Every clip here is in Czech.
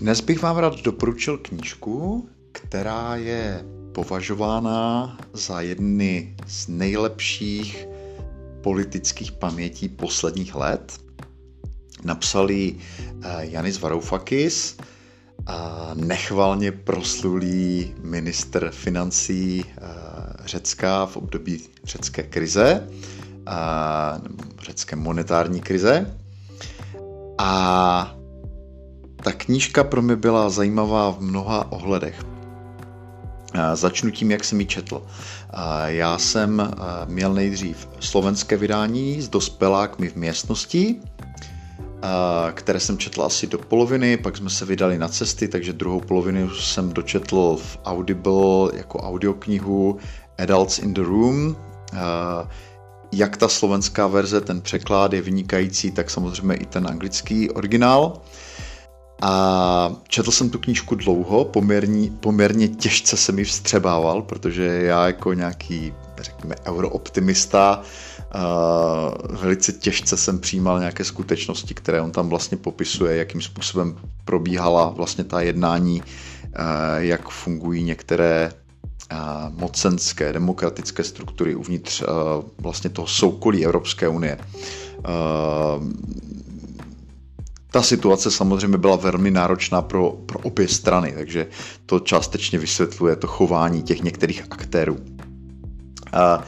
Dnes bych vám rád doporučil knížku, která je považována za jedny z nejlepších politických pamětí posledních let. Napsali eh, Janis Varoufakis, nechvalně proslulý ministr financí eh, Řecka v období řecké krize, řecké monetární krize. A ta knížka pro mě byla zajímavá v mnoha ohledech. Začnu tím, jak jsem ji četl. Já jsem měl nejdřív slovenské vydání s dospělákmi v místnosti, které jsem četl asi do poloviny, pak jsme se vydali na cesty, takže druhou polovinu jsem dočetl v Audible jako audioknihu Adults in the Room. Jak ta slovenská verze, ten překlad je vynikající, tak samozřejmě i ten anglický originál. A četl jsem tu knížku dlouho, poměrně, poměrně těžce se mi vstřebával, protože já jako nějaký, řekněme, eurooptimista uh, velice těžce jsem přijímal nějaké skutečnosti, které on tam vlastně popisuje, jakým způsobem probíhala vlastně ta jednání, uh, jak fungují některé uh, mocenské, demokratické struktury uvnitř uh, vlastně toho soukolí Evropské unie. Uh, ta situace samozřejmě byla velmi náročná pro, pro obě strany, takže to částečně vysvětluje to chování těch některých aktérů. A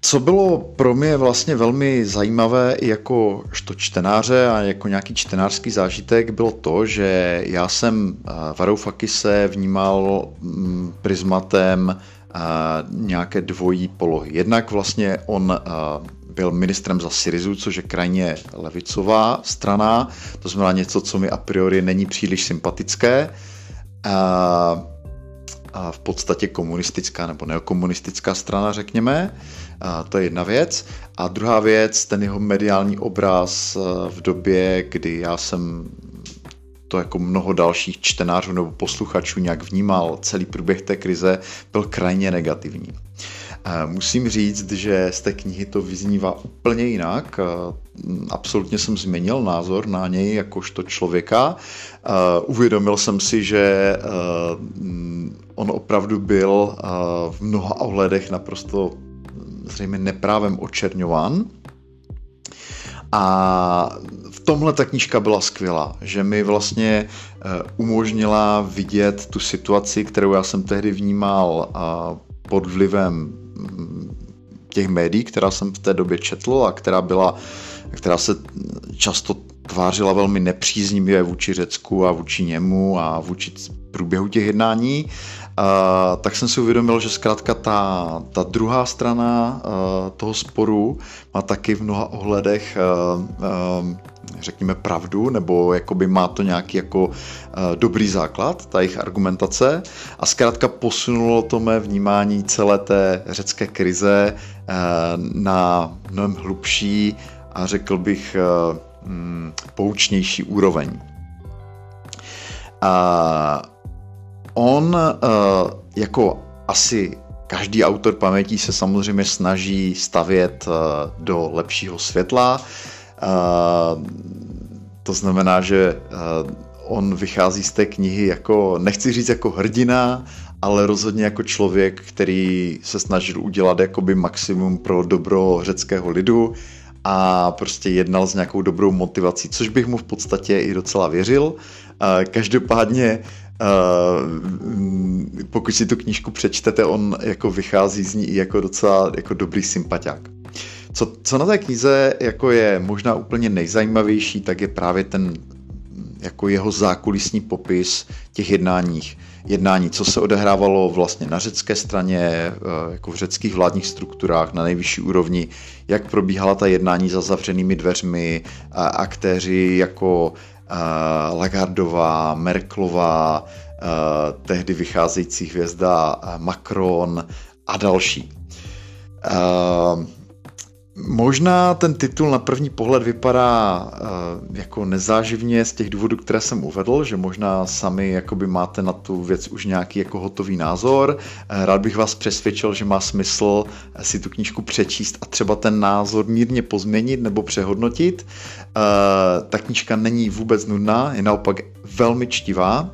co bylo pro mě vlastně velmi zajímavé jako to čtenáře a jako nějaký čtenářský zážitek bylo to, že já jsem Varoufakise vnímal mm, prismatem nějaké dvojí polohy. Jednak vlastně on byl ministrem za Syrizu, což je krajně levicová strana, to znamená něco, co mi a priori není příliš sympatické. A, a v podstatě komunistická nebo neokomunistická strana, řekněme. A to je jedna věc. A druhá věc, ten jeho mediální obraz v době, kdy já jsem to jako mnoho dalších čtenářů nebo posluchačů nějak vnímal celý průběh té krize, byl krajně negativní. Musím říct, že z té knihy to vyznívá úplně jinak. Absolutně jsem změnil názor na něj jakožto člověka. Uvědomil jsem si, že on opravdu byl v mnoha ohledech naprosto zřejmě neprávem očerňován. A tomhle ta knížka byla skvělá, že mi vlastně umožnila vidět tu situaci, kterou já jsem tehdy vnímal pod vlivem těch médií, která jsem v té době četl a která byla, která se často tvářila velmi nepříznivě vůči Řecku a vůči němu a vůči průběhu těch jednání, tak jsem si uvědomil, že zkrátka ta, ta druhá strana uh, toho sporu má taky v mnoha ohledech uh, řekněme pravdu, nebo jakoby má to nějaký jako dobrý základ, ta jejich argumentace a zkrátka posunulo to mé vnímání celé té řecké krize na mnohem hlubší a řekl bych mm, poučnější úroveň. On jako asi každý autor pamětí se samozřejmě snaží stavět do lepšího světla. To znamená, že uh, on vychází z té knihy jako, nechci říct jako hrdina, ale rozhodně jako člověk, který se snažil udělat jakoby maximum pro dobro řeckého lidu a prostě jednal s nějakou dobrou motivací, což bych mu v podstatě i docela věřil. Každopádně Uh, pokud si tu knížku přečtete, on jako vychází z ní i jako docela jako dobrý sympatiák. Co, co na té knize jako je možná úplně nejzajímavější, tak je právě ten jako jeho zákulisní popis těch jednáních. Jednání, co se odehrávalo vlastně na řecké straně, eh, jako v řeckých vládních strukturách na nejvyšší úrovni, jak probíhala ta jednání za zavřenými dveřmi, a aktéři jako Lagardová, Merklová, tehdy vycházející hvězda Macron a další. Možná ten titul na první pohled vypadá uh, jako nezáživně z těch důvodů, které jsem uvedl, že možná sami jakoby máte na tu věc už nějaký jako hotový názor. Uh, rád bych vás přesvědčil, že má smysl si tu knížku přečíst a třeba ten názor mírně pozměnit nebo přehodnotit. Uh, ta knížka není vůbec nudná, je naopak velmi čtivá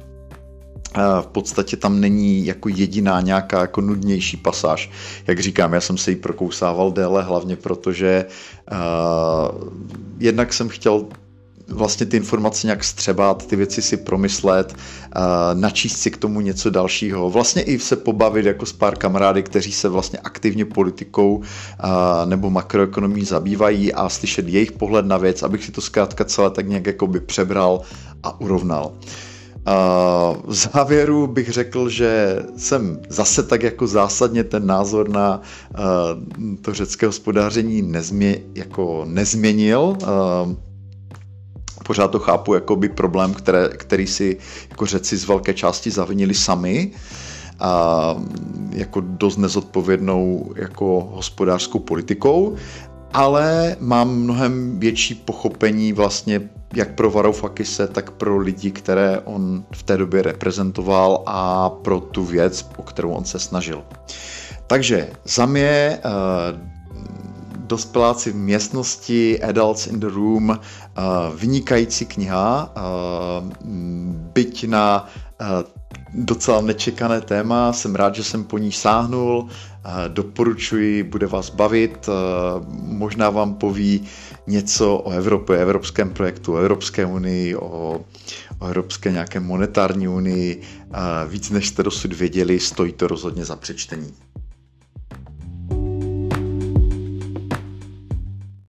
v podstatě tam není jako jediná nějaká jako nudnější pasáž. Jak říkám, já jsem se jí prokousával déle, hlavně protože uh, jednak jsem chtěl vlastně ty informace nějak střebat, ty věci si promyslet, načíst si k tomu něco dalšího, vlastně i se pobavit jako s pár kamarády, kteří se vlastně aktivně politikou nebo makroekonomí zabývají a slyšet jejich pohled na věc, abych si to zkrátka celé tak nějak jako by přebral a urovnal. Uh, v závěru bych řekl, že jsem zase tak jako zásadně ten názor na to řecké hospodáření nezmě, jako nezměnil. Pořád to chápu jako by problém, které, který si jako řeci z velké části zavinili sami a jako dost nezodpovědnou jako hospodářskou politikou, ale mám mnohem větší pochopení vlastně jak pro Varoufakise, tak pro lidi, které on v té době reprezentoval a pro tu věc, o kterou on se snažil. Takže za mě uh, Dospeláci v místnosti, Adults in the Room, uh, vynikající kniha, uh, byť na docela nečekané téma, jsem rád, že jsem po ní sáhnul, doporučuji, bude vás bavit, možná vám poví něco o Evropě, evropském projektu, o Evropské unii, o, o Evropské nějaké monetární unii. Víc než jste dosud věděli, stojí to rozhodně za přečtení.